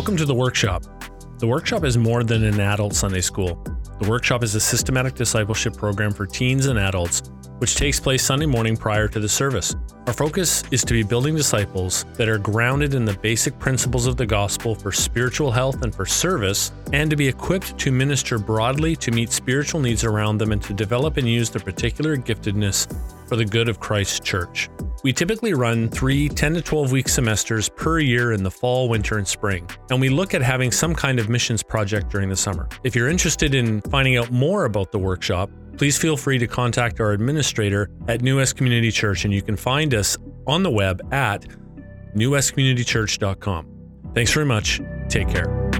Welcome to the workshop. The workshop is more than an adult Sunday school. The workshop is a systematic discipleship program for teens and adults, which takes place Sunday morning prior to the service. Our focus is to be building disciples that are grounded in the basic principles of the gospel for spiritual health and for service, and to be equipped to minister broadly to meet spiritual needs around them and to develop and use their particular giftedness for the good of Christ's church. We typically run three 10 to 12 week semesters per year in the fall, winter, and spring, and we look at having some kind of missions project during the summer. If you're interested in finding out more about the workshop, please feel free to contact our administrator at New West Community Church, and you can find us on the web at newwestcommunitychurch.com. Thanks very much. Take care.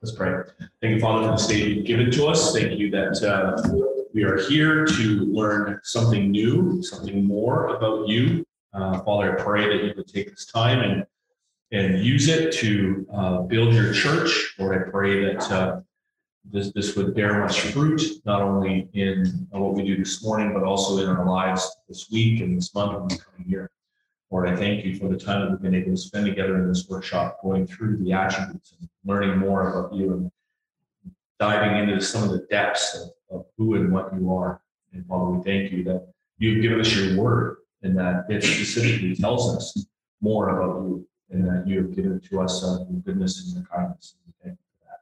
Let's pray. Thank you, Father, for this day you've given to us. Thank you that uh, we are here to learn something new, something more about you. Uh, Father, I pray that you would take this time and and use it to uh, build your church. Lord, I pray that uh, this this would bear much fruit, not only in what we do this morning, but also in our lives this week and this month and the coming year. Lord, I thank you for the time that we've been able to spend together in this workshop, going through the attributes and learning more about you and diving into some of the depths of, of who and what you are. And Father, we thank you that you've given us your word and that it specifically tells us more about you and that you have given to us uh, your goodness and your kindness. And we thank you for that.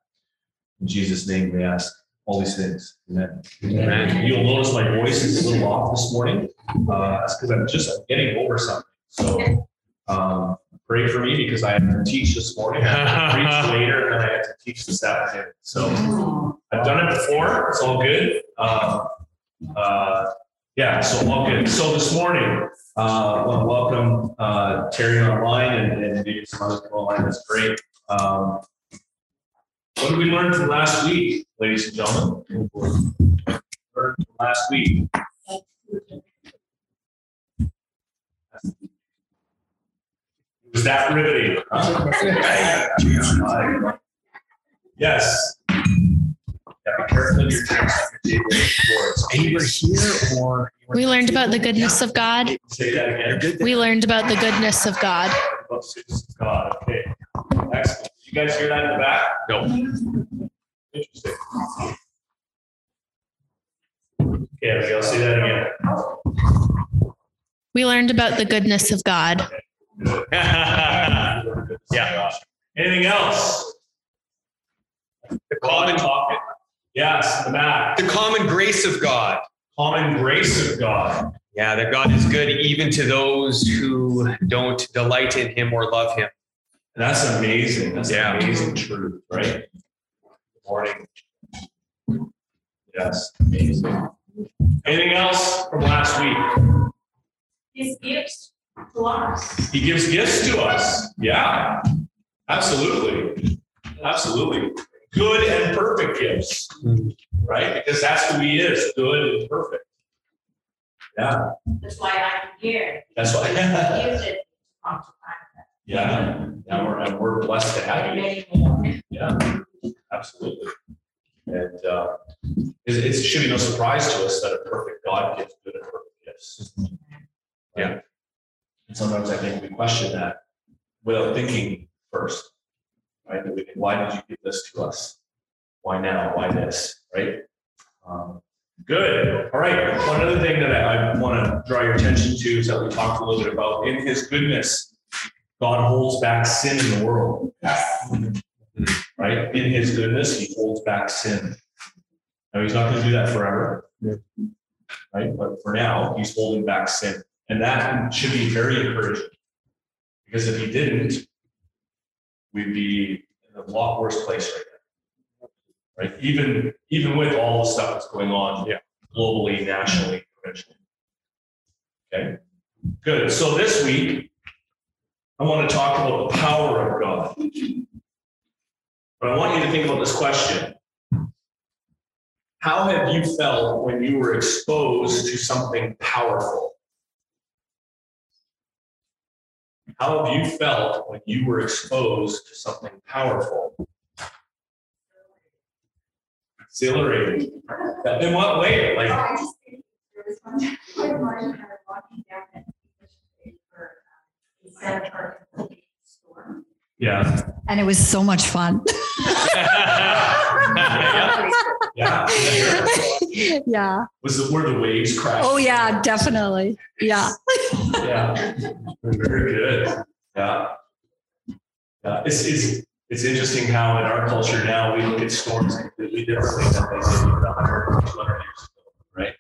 In Jesus' name, we ask all these things. Amen. Amen. You'll notice my voice is a little off this morning. Uh, that's because I'm just getting over something. So um, pray for me because I had to teach this morning. I had to preach later, and then I had to teach this afternoon. So I've done it before. It's all good. Uh, uh, yeah, so all good. So this morning, uh, I want to welcome uh, Terry online and, and maybe some other people online. That's great. Um, what did we learn from last week, ladies and gentlemen? Learned from last week. Was that riveting? Yes. Yeah, be careful of your drinks on your table before it's- And you were here or? We learned about the goodness of God. Say that again. We learned about the goodness of God. About the goodness of God, okay. Excellent. Did you guys hear that in the back? No. Interesting. Okay, I'll say that again. We learned about the goodness of God. Yeah. Anything else? The common, Talking. Yes, the back. the common grace of God. Common grace of God. Yeah, that God is good even to those who don't delight in him or love him. That's amazing. That's Yeah. amazing truth, right? Good morning. Yes, amazing. Anything else from last week? His gifts to us. He gives gifts to us. Yeah, absolutely. Absolutely. Good and perfect gifts, right? Because that's who he is good and perfect. Yeah, That's why I'm here. that's why. He gives it from time Yeah, and we're, and we're blessed to to have you. And many more. Yeah, absolutely. And uh, it, it should be no surprise to us that a perfect God gives good and perfect gifts. Yeah. And sometimes I think we question that without thinking first, right? That we think, why did you give this to us? Why now? Why this? Right? Um, good. All right. One other thing that I, I want to draw your attention to is that we talked a little bit about in His goodness, God holds back sin in the world right? In his goodness, he holds back sin. Now, he's not going to do that forever, right? But for now, he's holding back sin. And that should be very encouraging. Because if he didn't, we'd be in a lot worse place right now. Right? Even, even with all the stuff that's going on Yeah. globally, nationally, provincially. Okay, good. So this week, I want to talk about the power of God. But I want you to think about this question. How have you felt when you were exposed to something powerful? How have you felt when you were exposed to something powerful? Exhilarated. In what way? Like. yeah. And it was so much fun. Yeah. yeah. Was it where the waves crashed? Oh, yeah, definitely. Yeah. Yeah. Very good. Yeah. Yeah. It's, it's, it's interesting how in our culture now we look at storms completely differently than they did 100 200 years ago, right?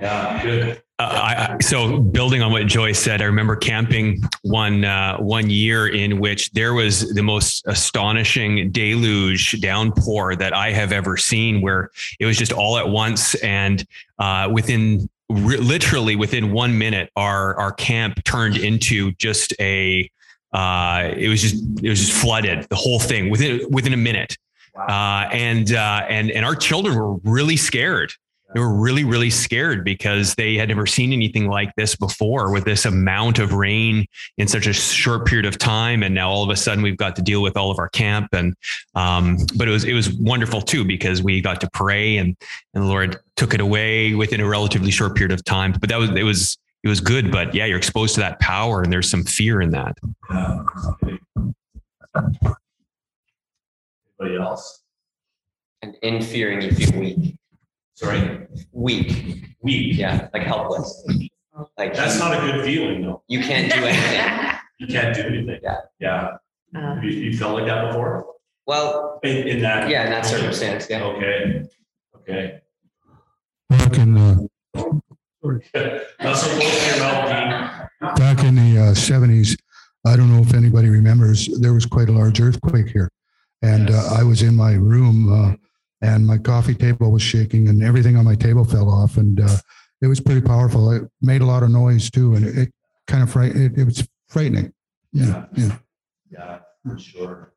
Yeah, good. Uh, I, I- so building on what Joy said, I remember camping one uh, one year in which there was the most astonishing deluge downpour that I have ever seen, where it was just all at once, and uh, within re- literally within one minute, our our camp turned into just a. Uh, it was just it was just flooded the whole thing within within a minute, uh, and uh, and and our children were really scared they were really really scared because they had never seen anything like this before with this amount of rain in such a short period of time. And now all of a sudden we've got to deal with all of our camp. And um, but it was it was wonderful too because we got to pray and and the lord took it away within a relatively short period of time. But that was it was it was good. But yeah you're exposed to that power and there's some fear in that. Anybody else? And in fearing, you feel weak. Sorry, Weak. weak. Yeah, like helpless. Like That's not a good feeling though. you can't do anything. You can't do anything. Yeah. Yeah. Have You, you felt like that before? Well, In, in that? yeah, in that circumstance, yeah. Okay, okay. Back in, uh, Not so close to your mouth, Dean. back in the uh, seventies, I don't know if anybody remembers, there was quite a large earthquake here. And uh, I was in my room uh, and my coffee table was shaking and everything on my table fell off. And uh, it was pretty powerful. It made a lot of noise too. And it, it kind of fright, it, it was frightening. Yeah, yeah. Yeah, for sure.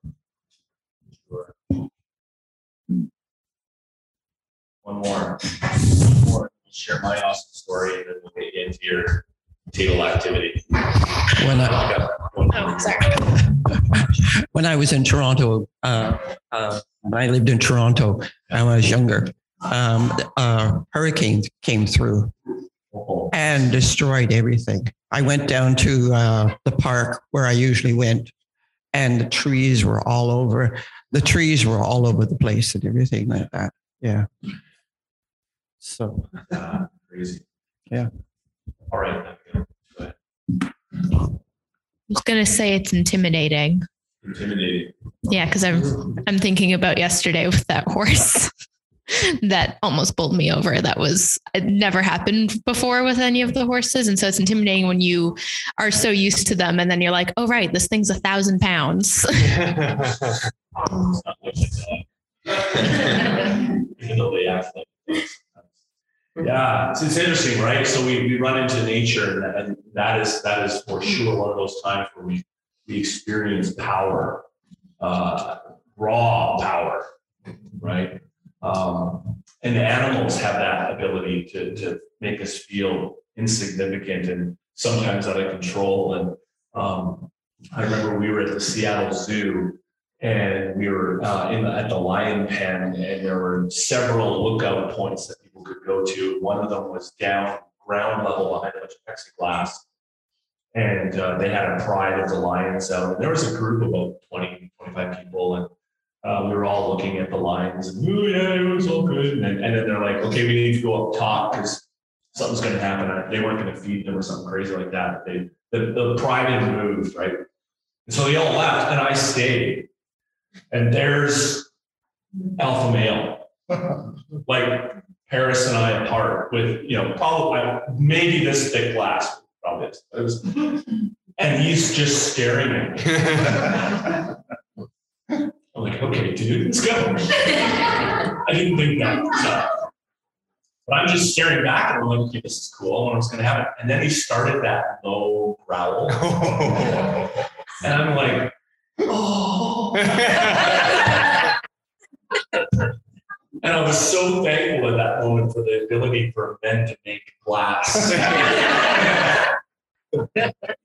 Sure. One more. One more. Share my awesome story and then we'll get into your table activity. When I, Oh, sorry. when I was in Toronto, uh, uh, when I lived in Toronto, when I was younger, um, uh, hurricane came through and destroyed everything. I went down to uh, the park where I usually went, and the trees were all over. The trees were all over the place and everything like that. Yeah. So yeah, Crazy. Yeah. All right. Go ahead. I was gonna say it's intimidating. Intimidating. Yeah, because I'm I'm thinking about yesterday with that horse that almost bowled me over. That was it never happened before with any of the horses, and so it's intimidating when you are so used to them, and then you're like, oh right, this thing's a thousand pounds. Yeah, it's, it's interesting, right? So we, we run into nature and- and that is, that is for sure one of those times where we, we experience power, uh, raw power, right? Um, and animals have that ability to, to make us feel insignificant and sometimes out of control. And, um, I remember we were at the Seattle Zoo and we were uh, in the, at the lion pen, and there were several lookout points that could go to. One of them was down ground level behind a bunch of plexiglass, and uh, they had a pride of the lions out. And there was a group of about 20, 25 people, and uh, we were all looking at the lions, and oh yeah, it was all good. And then, and then they're like, okay, we need to go up top because something's going to happen. They weren't going to feed them or something crazy like that. They the, the pride had moved, right? And so they all left, and I stayed. And there's alpha male, like Paris and I apart with, you know, probably maybe this thick glass, probably. is. It was, and he's just staring at me. I'm like, okay, dude, let's go. I didn't think that. So. But I'm just staring back and I'm like, okay, this is cool. I wonder what's going to happen. And then he started that low growl. and I'm like, moment for the ability for men to make glass.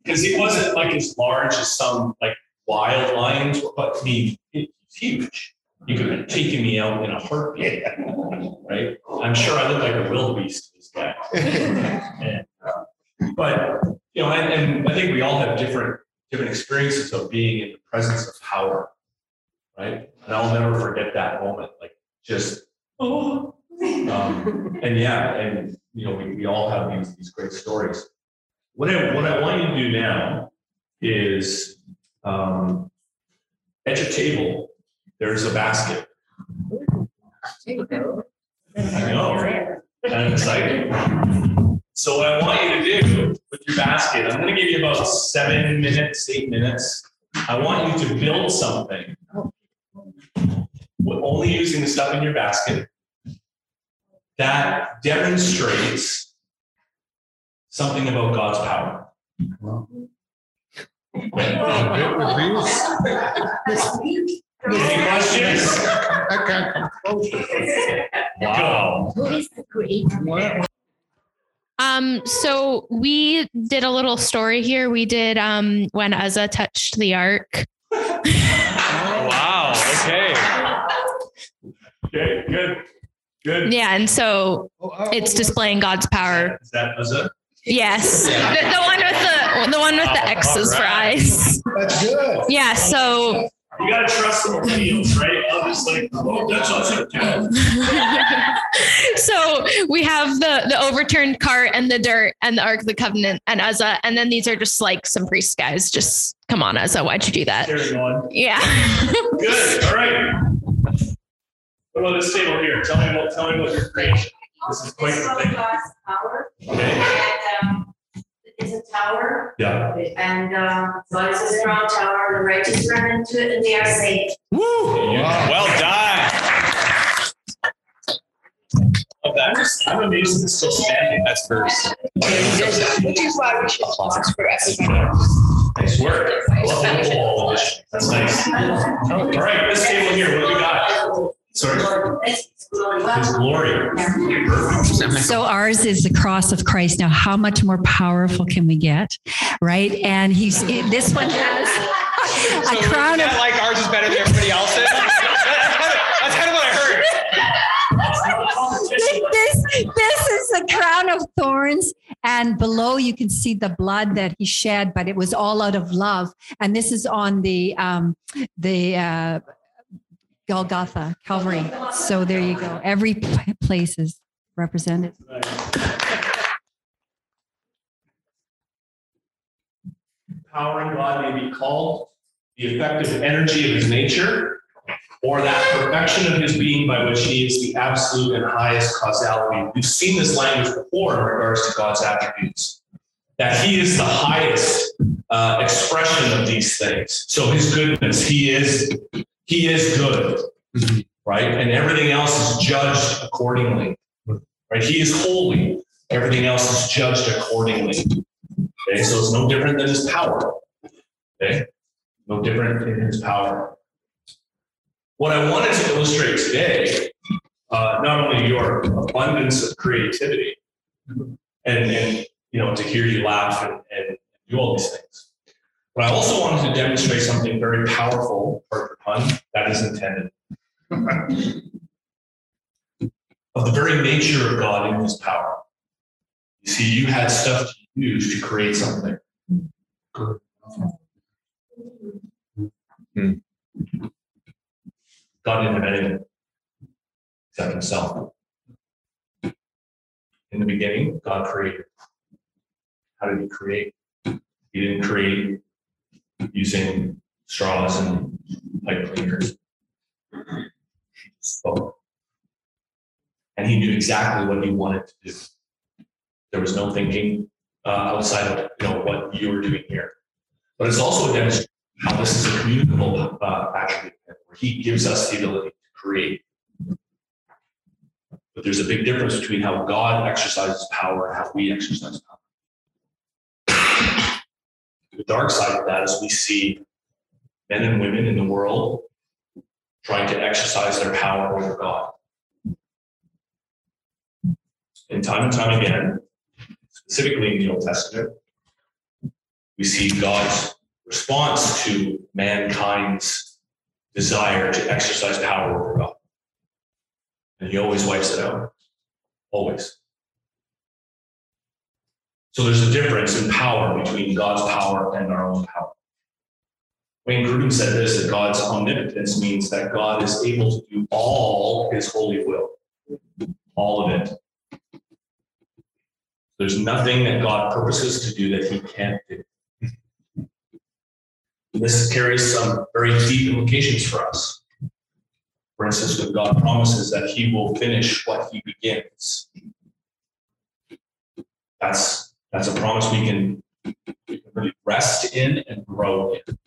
Because he wasn't like as large as some like wild lions, but I mean, he's huge. You could have taken me out in a heartbeat, right? I'm sure I look like a wildebeest to this guy. And, uh, but you know, and, and I think we all have different different experiences of being in the presence of power, right? And I'll never forget that moment, like just oh, um, and yeah, and you know, we, we all have these these great stories. What I what I want you to do now is um, at your table. There's a basket. I know. I'm excited. So what I want you to do with your basket, I'm going to give you about seven minutes, eight minutes. I want you to build something, with only using the stuff in your basket that demonstrates something about God's power. Any questions? Wow. Who is the creator? Um, so we did a little story here. We did um when Uzzah touched the ark. Wow. Okay. Okay, good, good. Yeah, and so oh, oh, it's oh. displaying God's power. Is that, was it? Yes. The, the one with the the one with the X's for eyes. That's good. Yeah, so You gotta trust the millennials, right? I'm just like, oh, that's also so we have the the overturned cart and the dirt and the Ark of the Covenant and Uzzah, and then these are just like some priest guys. Just come on, Uzzah, why'd you do that? Yeah. Good, all right. What about this table here? Tell me about, tell me about your creation. This is quite the thing. God's power. Okay, And, um, it's a tower yeah. and, um, God is a strong tower, the righteous run into it and they are safe. Well done. Love that. I'm amazed it's still standing. That's first. Which is why we should pause for everybody. Nice work. I love the wall edition. That's nice. All right, this table here, what do we got? Sorry, His glory. So ours is the cross of Christ. Now, how much more powerful can we get? Right. And he's, this one has a crown of, like ours is better than everybody else's? That's kind of what I heard. this, this is the crown of thorns. And below you can see the blood that he shed, but it was all out of love. And this is on the, um, the, uh, Golgotha, Calvary. So there you go. Every place is represented. Power in God may be called the effective energy of his nature, or that perfection of his being by which he is the absolute and highest causality. We've seen this language before in regards to God's attributes, that he is the highest uh, expression of these things. So his goodness, he is he is good, right? And everything else is judged accordingly, right? He is holy. Everything else is judged accordingly. Okay, so it's no different than his power. Okay, no different in his power. What I wanted to illustrate today, uh, not only your abundance of creativity, and, and you know to hear you laugh and, and do all these things, but I also wanted to demonstrate something very powerful, pardon the pun, that is intended. of the very nature of God in his power. You see, you had stuff to use to create something. Hmm. God didn't have anything except himself. In the beginning, God created. How did he create? He didn't create using straws and pipe cleaners. And he knew exactly what he wanted to do. There was no thinking uh, outside of you know what you were doing here. But it's also a demonstration how this is a communicable uh, attribute. Where he gives us the ability to create. But there's a big difference between how God exercises power and how we exercise power. The dark side of that is we see men and women in the world trying to exercise their power over God. And time and time again, specifically in the Old Testament, we see God's response to mankind's desire to exercise power over God. And he always wipes it out. Always. So there's a difference in power between God's power and our own power. Wayne Grudem said this that God's omnipotence means that God is able to do all his holy will, all of it. There's nothing that God purposes to do that he can't do. This carries some very deep implications for us. For instance, when God promises that he will finish what he begins, that's that's a promise we can, really rest in and grow in.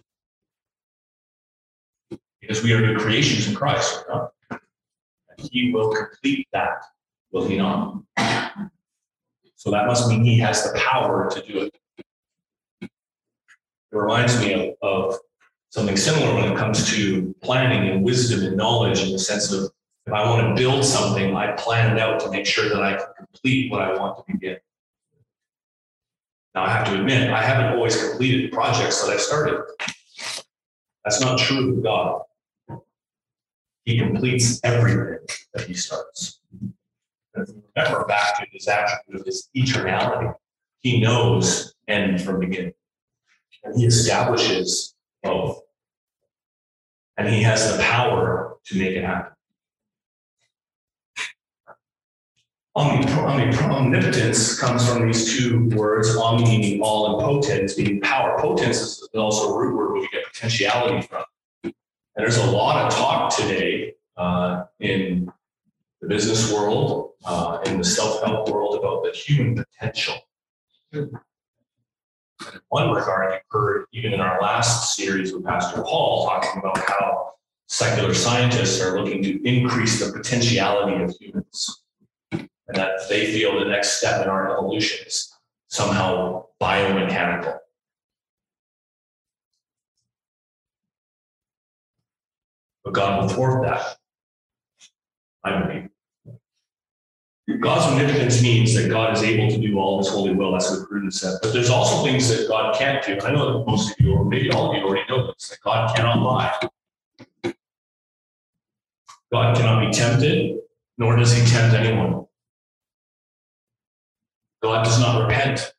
Because we are new creations in Christ, right? And he will complete that, will he not? So that must mean he has the power to do it. It reminds me of, of something similar when it comes to planning and wisdom and knowledge in the sense of if I want to build something, I plan it out to make sure that I can complete what I want to begin. Now, I have to admit, I haven't always completed projects that I've started. That's not true of God. He completes everything that he starts. Remember back to his attribute of his eternality, he knows end from beginning. And he establishes both. And he has the power to make it happen. Omnipotence comes from these two words, omni meaning all and potens meaning power. Potens is also a root word where we get potentiality from. And there's a lot of talk today uh, in the business world, uh, in the self-help world about the human potential. In one regard, you heard even in our last series with Pastor Paul talking about how secular scientists are looking to increase the potentiality of humans and that they feel the next step in our evolution is somehow biomechanical. But God will thwart that, I believe. God's omnipotence means that God is able to do all his holy will. That's what Grudem said. But there's also things that God can't do. I know that most of you, or maybe all of you already know this, that God cannot lie. God cannot be tempted, nor does he tempt anyone. God does not repent.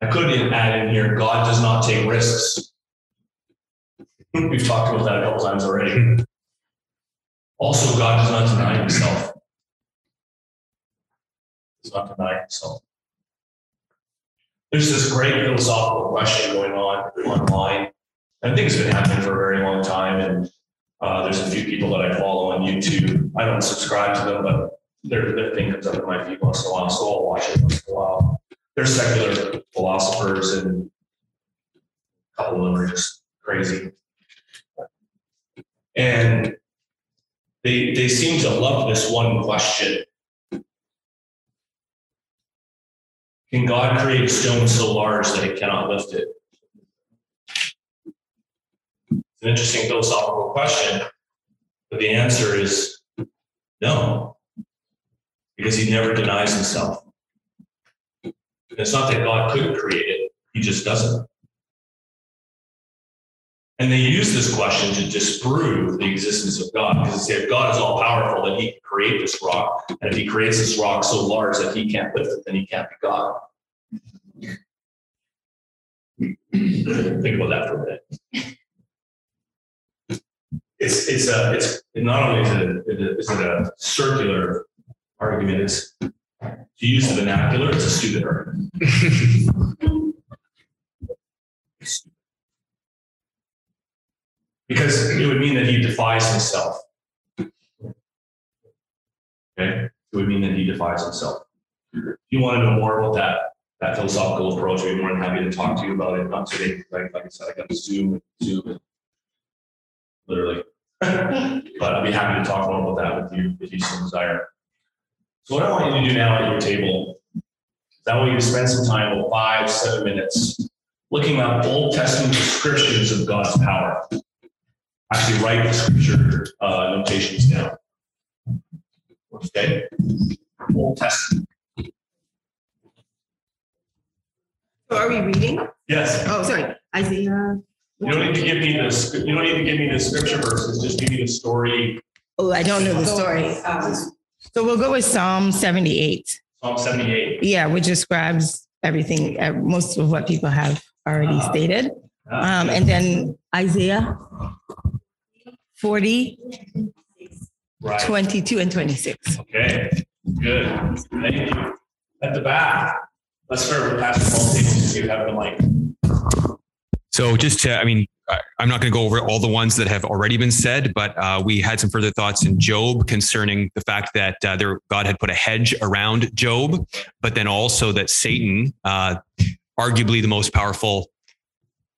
I could add in here, God does not take risks. We've talked about that a couple times already. Also, God does not deny himself. Does not deny himself. There's this great philosophical question going on online. I think it's been happening for a very long time, and uh, there's a few people that I follow on YouTube. I don't subscribe to them, but their, thing comes up in my feed once in a while, so I'll watch it once in a while. They're secular philosophers, and a couple of them are just crazy. And they they seem to love this one question. Can God create a stone so large that it cannot lift it? It's an interesting philosophical question, but the answer is no because he never denies himself. It's not that God couldn't create it, he just doesn't. And they use this question to disprove the existence of God because they say if God is all powerful, then he can create this rock. And if he creates this rock so large that he can't lift it, then he can't be God. Think about that for a minute. It's it's a it's not only is it, is it a circular argument is to use the vernacular, it's a stupid argument. because it would mean that he defies himself. Okay? It would mean that he defies himself. If you want to know more about that, that philosophical approach, we'd more than happy to talk to you about it. Not today, like, like I said, I got Zoom, Zoom, literally But I'd be happy to talk more about that with you if you so desire. So what I want you to do now at your table, is I want you to spend some time, about five, seven minutes, looking up Old Testament descriptions of God's power. Actually, write the scripture uh, notations down. Okay? Old Testament. So are we reading? Yes. Oh, sorry, Isaiah. You don't need to give me the, you don't need to give me the scripture verses, just give me the story, Oh, I don't know the story. So we'll go with Psalm seventy-eight. Psalm seventy-eight. Yeah, which describes everything, uh, most of what people have already Ah. stated. Um, and then Isaiah 40, Right. 22, and twenty-six. Okay, good. Thank you. At the back, let's start with Pastor Paul Tables, since you have the mic. So just to, I mean, I- I'm not going to go over all the ones that have already been said, but uh, we had some further thoughts in Job concerning the fact that uh, there God had put a hedge around Job, but then also that Satan, uh, arguably the most powerful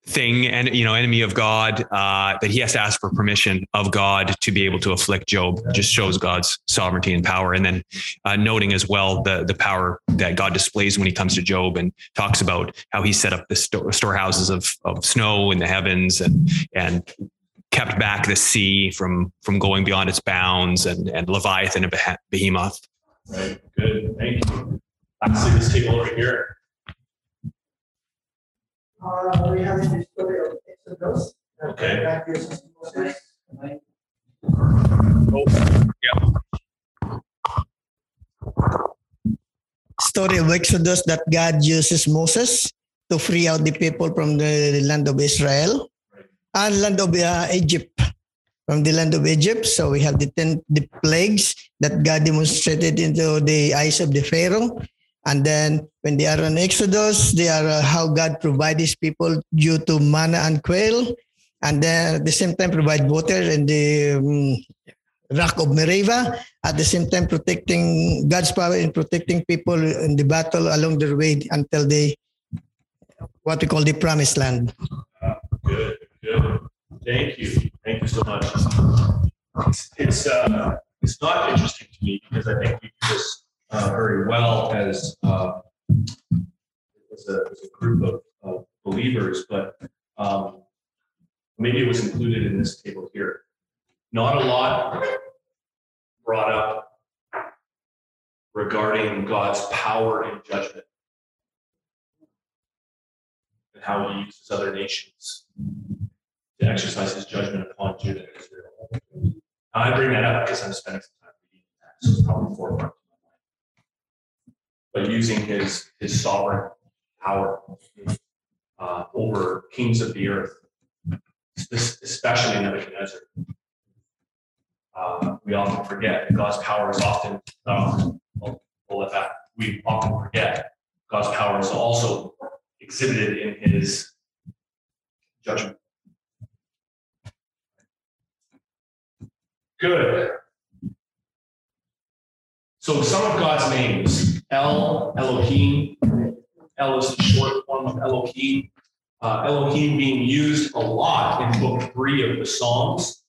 thing and you know enemy of God, uh, that he has to ask for permission of God to be able to afflict Job. Just shows God's sovereignty and power, and then uh, noting as well the the power that God displays when He comes to Job and talks about how He set up the sto- storehouses of of snow in the heavens and and kept back the sea from from going beyond its bounds and and Leviathan and Behemoth. Right, good, thank you. Lastly, this table over here. We have the story of Exodus. Okay. Is Moses. story of Exodus that God uses Moses to free out the people from the land of Israel and land of uh, Egypt. From the land of Egypt, so we have the ten the plagues that God demonstrated into the eyes of the Pharaoh, and then when they are on Exodus, they are uh, how God provide His people due to manna and quail, and then at the same time provide water in the um, rock of Meribah at the same time protecting God's power in protecting people in the battle along their way until they what we call the promised land. Good, good. Thank you. Thank you so much. It's, it's, uh, it's not interesting to me because I think we this uh, very well as, uh, as a, as a group of, of believers, but um, maybe it was included in this table here. Not a lot brought up regarding God's power and judgment and how he uses other nations to exercise his judgment upon Judah and Israel. I bring that up because I'm spending some time reading that, so it's probably mind. But using his his sovereign power uh, over kings of the earth, es- especially Nebuchadnezzar. Uh, we often forget God's power is often, um, we'll, we'll let that, we often forget God's power is also exhibited in his judgment. Good. So some of God's names, El, Elohim, El is the short form of Elohim. Uh, Elohim being used a lot in book three of the Psalms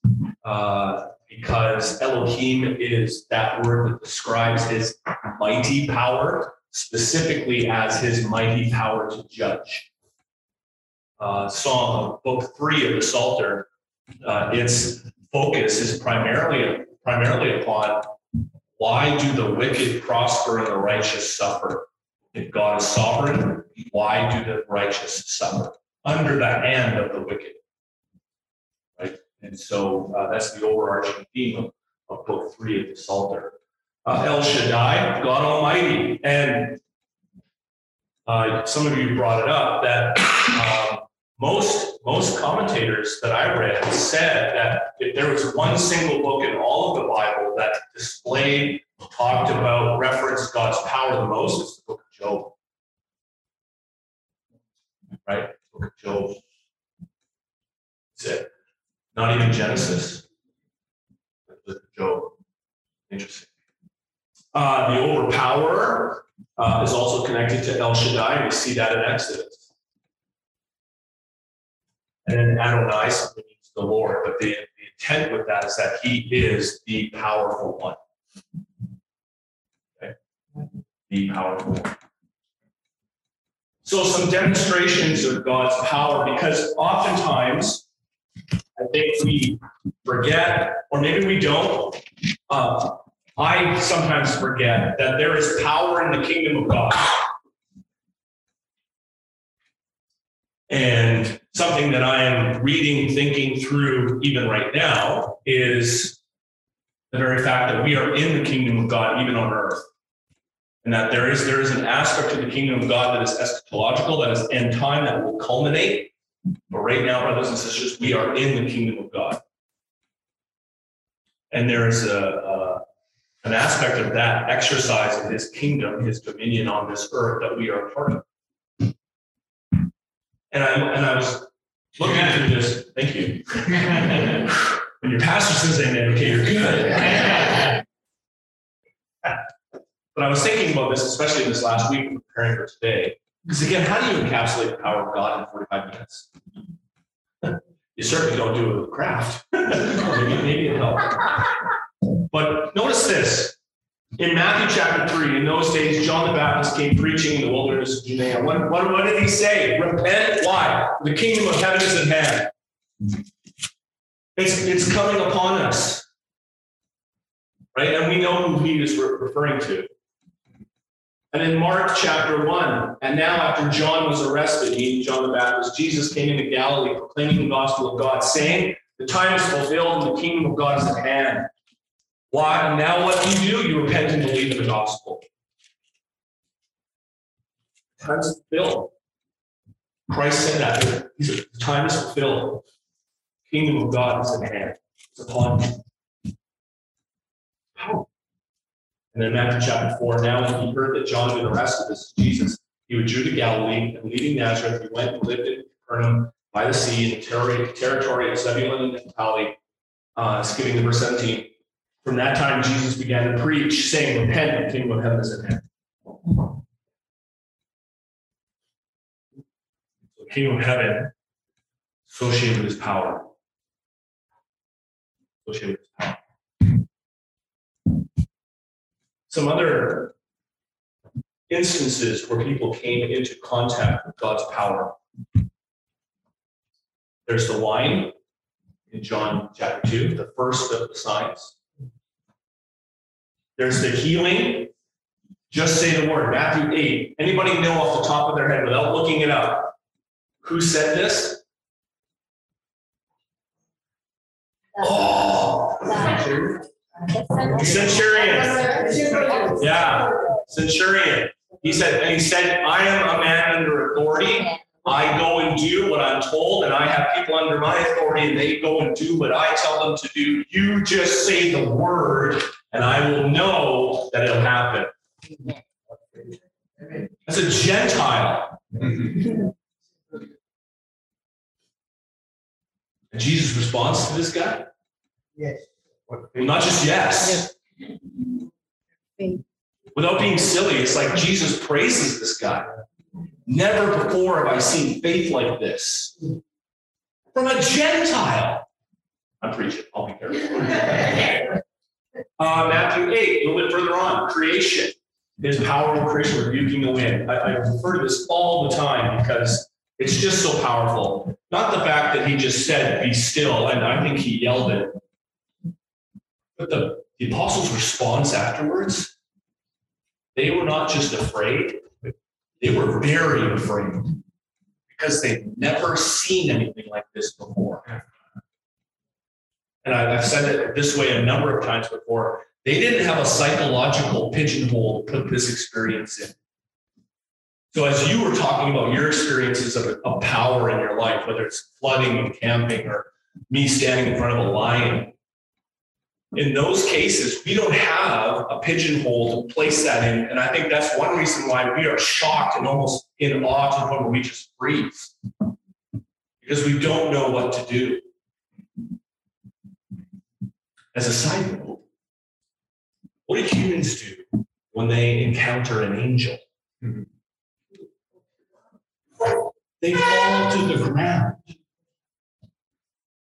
uh, because Elohim is that word that describes his mighty power, specifically as his mighty power to judge. Uh, Psalm book three of the Psalter, uh, its focus is primarily primarily upon why do the wicked prosper and the righteous suffer? If God is sovereign, why do the righteous suffer under the hand of the wicked? Right, and so uh, that's the overarching theme of, of book three of the Psalter. Uh, El Shaddai, God Almighty, and uh, some of you brought it up that um, most most commentators that I read said that if there was one single book in all of the Bible that displayed, talked about, referenced God's power the most, it's the book of Job. Right? Book of Job. That's it. Not even Genesis. Job. Interesting. Uh, the overpower uh, is also connected to El Shaddai. We see that in Exodus. And then Adonai simply means the Lord, but the, the intent with that is that he is the powerful one. Okay? The powerful one. So some demonstrations of God's power, because oftentimes I think we forget, or maybe we don't. Uh, I sometimes forget that there is power in the kingdom of God. And something that I am reading, thinking through even right now is the very fact that we are in the kingdom of God, even on earth. And that there is there is an aspect of the kingdom of God that is eschatological, that is end time, that will culminate. But right now, brothers and sisters, we are in the kingdom of God. And there is a, a an aspect of that exercise of his kingdom, his dominion on this earth that we are part of. And I and I was looking at through this. Thank you. when your pastor says amen, okay, you're good. but I was thinking about this, especially in this last week, preparing for today. Because again, how do you encapsulate the power of God in 45 minutes? you certainly don't do it with craft. maybe, maybe it helps. But notice this. In Matthew chapter 3, in those days, John the Baptist came preaching in the wilderness of Judea. What, what, what did he say? Repent. Why? The kingdom of heaven is at hand. It's, it's coming upon us. Right? And we know who he is referring to. And in Mark chapter 1, and now after John was arrested, meaning John the Baptist, Jesus came into Galilee proclaiming the gospel of God, saying, The time is fulfilled and the kingdom of God is at hand. Why? Now what do you do? You repent and believe in the gospel. Time is fulfilled. Christ said that. He said, time is fulfilled. Kingdom of God is at hand. It's upon you. How? And then Matthew chapter 4, now when he heard that John had been arrested, this is Jesus, he withdrew to Galilee, and leaving Nazareth, he went and lived in Capernaum by the sea in the territory, of Zebulun and Naphtali. Uh, skipping verse 17. From that time, Jesus began to preach, saying, Repent, the kingdom of heaven is at hand. The kingdom of heaven associated with his power. Associated with his power. Some other instances where people came into contact with God's power. There's the wine in John chapter 2, the first of the signs. There's the healing. Just say the word, Matthew 8. Anybody know off the top of their head without looking it up? Who said this? Oh, centurion. Yeah, centurion. He said, and he said, I am a man under authority. I go and do what I'm told, and I have people under my authority, and they go and do what I tell them to do. You just say the word, and I will know that it'll happen. As a Gentile. And Jesus responds to this guy? Yes. Well, not just yes. Without being silly, it's like Jesus praises this guy. Never before have I seen faith like this from a Gentile. I'm preaching. I'll be careful. Uh, Matthew 8, a little bit further on, creation. His power of creation, rebuking the wind. I, I refer to this all the time because it's just so powerful. Not the fact that he just said, be still, and I think he yelled it. But the, the apostles' response afterwards, they were not just afraid, they were very afraid because they'd never seen anything like this before. And I've said it this way a number of times before. They didn't have a psychological pigeonhole to put this experience in. So as you were talking about your experiences of, of power in your life, whether it's flooding camping or me standing in front of a lion, in those cases, we don't have a pigeonhole to place that in. And I think that's one reason why we are shocked and almost in awe to the point where we just freeze. Because we don't know what to do. As a side note, what do humans do when they encounter an angel? They fall to the ground.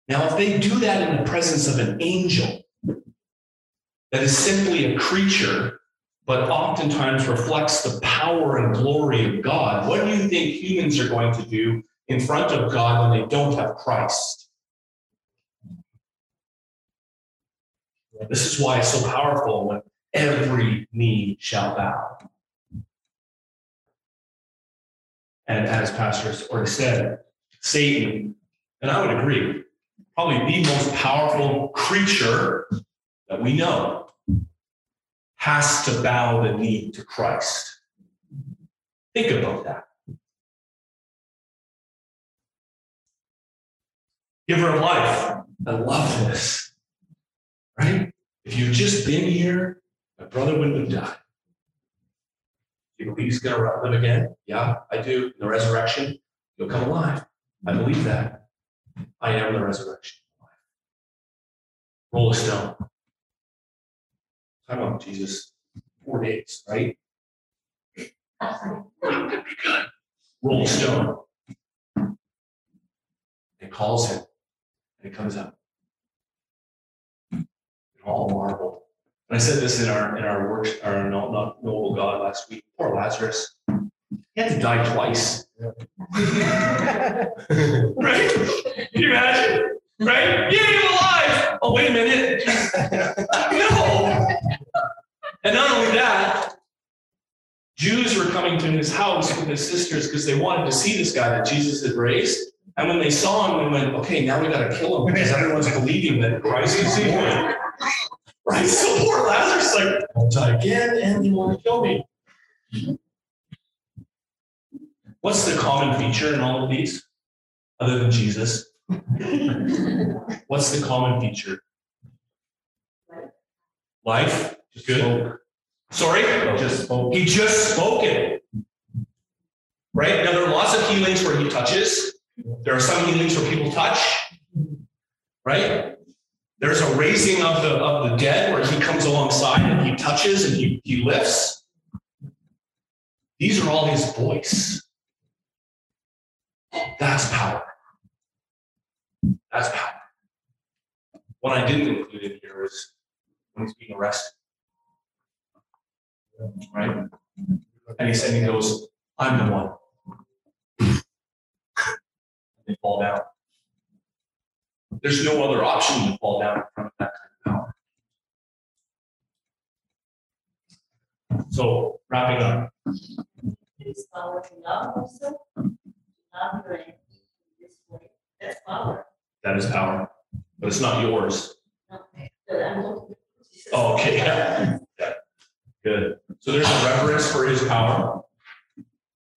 Now, if they do that in the presence of an angel, that is simply a creature, but oftentimes reflects the power and glory of God, what do you think humans are going to do in front of God when they don't have Christ? This is why it's so powerful when every knee shall bow. And as Pastor already said, Satan, and I would agree, probably the most powerful creature that we know, has to bow the knee to Christ. Think about that. Giver of life, I love this. Right? If you'd just been here, my brother wouldn't have died. You believe he's going to live again? Yeah, I do. In the resurrection, he'll come alive. I believe that. I am the resurrection. Roll a stone. Time on Jesus. Four days, right? Could be good. Roll a stone. It calls him. And it comes up. All marble. And I said this in our in our work, our no, not noble God last week. Poor Lazarus. He had to die twice. right? Can you imagine? Right? Get him alive. Oh, wait a minute. no. And not only that, Jews were coming to his house with his sisters because they wanted to see this guy that Jesus had raised. And when they saw him, they went, okay, now we got to kill him because everyone's believing that Christ is here. Right? So poor Lazarus, like, I'll die again and you want to kill me. What's the common feature in all of these, other than Jesus? What's the common feature? Life. Good. Sorry? Just spoke. He just spoke it. Right? Now, there are lots of healings where he touches. There are some healings where people touch. Right? There's a raising of the of the dead where he comes alongside and he touches and he, he lifts. These are all his voice. That's power. That's power. What I didn't include in here is when he's being arrested. Right? And he said, he goes, I'm the one. they fall down. There's no other option to fall down in front of that kind of power. So wrapping up. Is power to love also? Love your enemy this way. That's power. That is power, but it's not yours. Okay. But I'm looking at Jesus. Oh, okay, yeah. Good. So there's a reverence for his power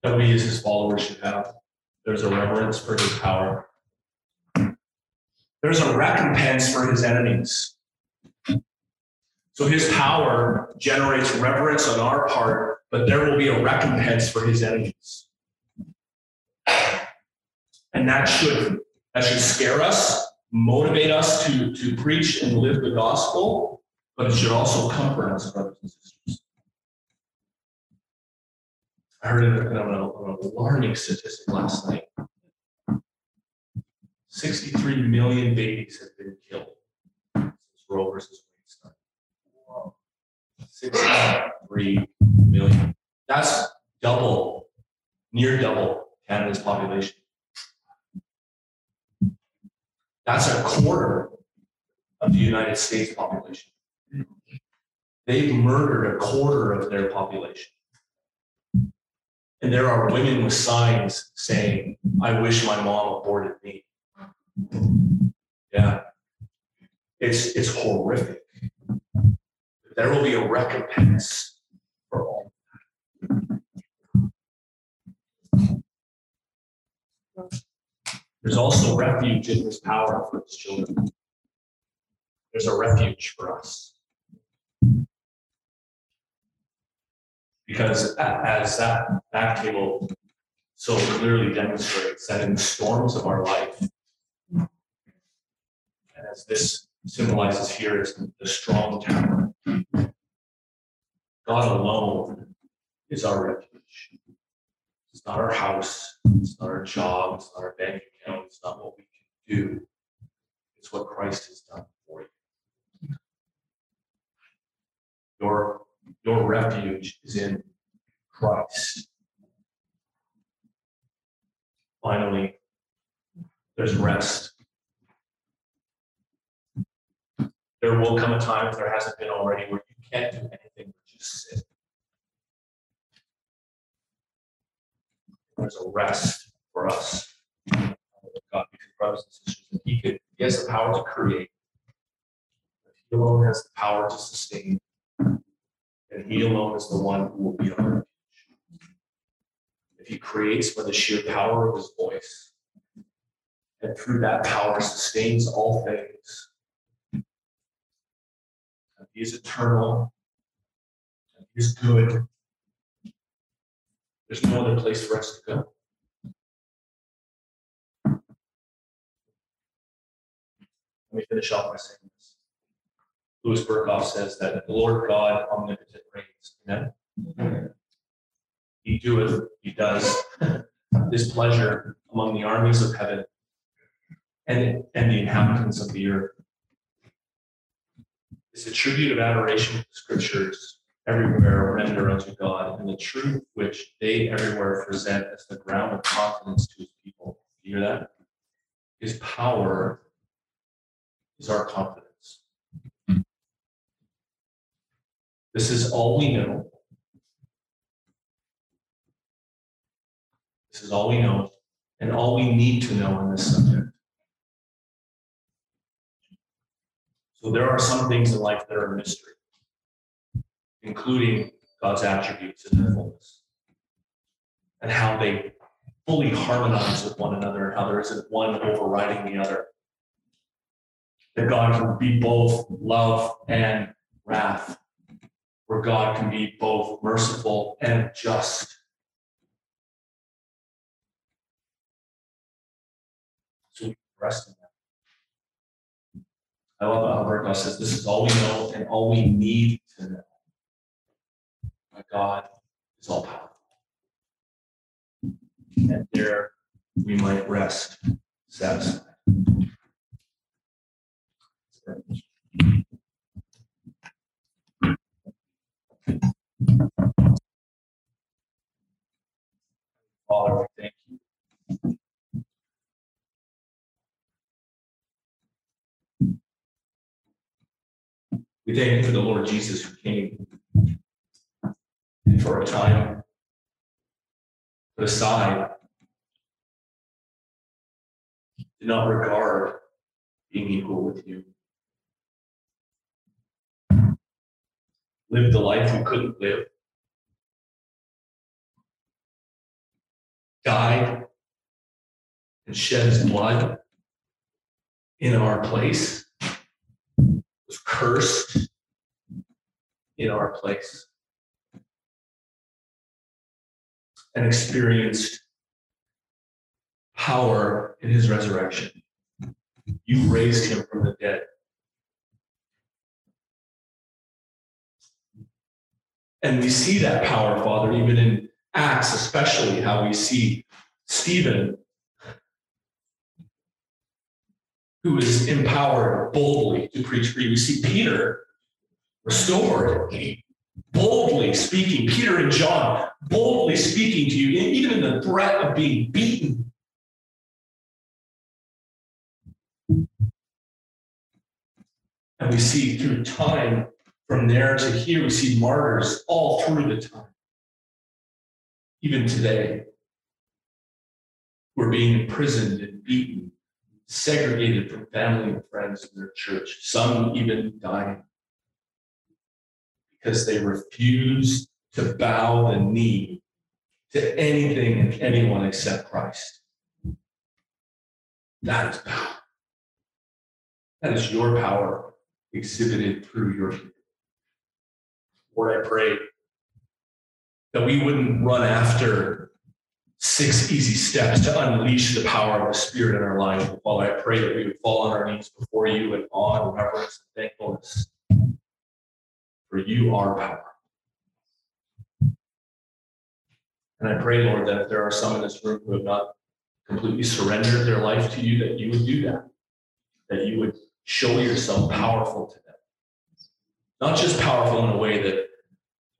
that we as his followers should have. There's a reverence for his power. There's a recompense for his enemies. So his power generates reverence on our part, but there will be a recompense for his enemies. And that should that should scare us, motivate us to, to preach and live the gospel, but it should also comfort us, brothers and sisters. I heard an, alarming statistic last night. 63 million babies have been killed since Roe versus Wade started. 63 million. That's double, near double Canada's population. That's a quarter of the United States population. They've murdered a quarter of their population. And there are women with signs saying, I wish my mom aborted me. Yeah. It's it's horrific. There will be a recompense for all. There's also refuge in his power for his children. There's a refuge for us. Because as that back table so clearly demonstrates that in the storms of our life, and as this symbolizes here is the strong tower, God alone is our refuge. It's not our house, it's not our job, it's not our bank account, it's not what we can do. It's what Christ has done for you. Your, your refuge is in Christ. Finally, there's rest. There will come a time, if there hasn't been already, where you can't do anything but just sit. There's a rest for us. God, because brothers and sisters, he could, he has the power to create. He alone has the power to sustain, and he alone is the one who will be our refuge. If he creates by the sheer power of his voice, and through that power sustains all things, and he is eternal, and he is good, there's no other place for us to go. Let me finish off by saying. Louis Berkhof says that the Lord God omnipotent reigns. Amen. He doeth, he does his pleasure among the armies of heaven and, and the inhabitants of the earth. It's a tribute of adoration the scriptures everywhere render unto God, and the truth which they everywhere present as the ground of confidence to his people. You hear that? His power is our confidence. This is all we know. This is all we know, and all we need to know on this subject. So there are some things in life that are a mystery including God's attributes in their fullness, and how they fully harmonize with one another, and how there isn't one overriding the other. That God can be both love and wrath, where God can be both merciful and just. So we rest in that. I love how Berkhof says this is all we know and all we need to know. My God is all powerful. And there we might rest satisfied. Father, we thank you. We thank you for the Lord Jesus who came and for a time put aside, did not regard being equal with you. Lived the life we couldn't live. Died and shed his blood in our place. Was cursed in our place. and experienced power in his resurrection. You raised him from the dead. And we see that power, Father, even in Acts, especially how we see Stephen, who is empowered boldly to preach you. We see Peter restored boldly speaking, Peter and John boldly speaking to you, even in the threat of being beaten. And we see through time, from there to here, we see martyrs all through the time. Even today, we're being imprisoned and beaten, segregated from family and friends in their church, some even dying because they refuse to bow the knee to anything and anyone except Christ. That is power. That is your power exhibited through your people. Lord, I pray that we wouldn't run after six easy steps to unleash the power of the Spirit in our life. Father, I pray that we would fall on our knees before you in awe and reverence and thankfulness for you are power. And I pray, Lord, that if there are some in this room who have not completely surrendered their life to you, that you would do that. that you would show yourself powerful to them. Not just powerful in a way that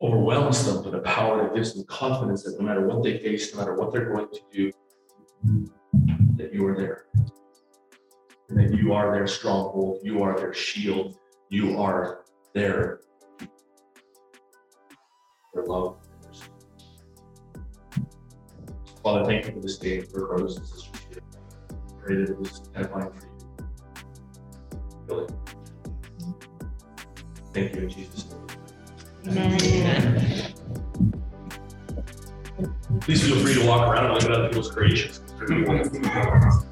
overwhelms them, with a power that gives them confidence that no matter what they face, no matter what they're going to do, that you are there. And that you are their stronghold, you are their shield, you are their, their love. Father, thank you for this day for brothers and sisters here. Pray that it was edifying for you. Really. Thank you in Jesus' name. Please feel free to walk around and look at other people's creations.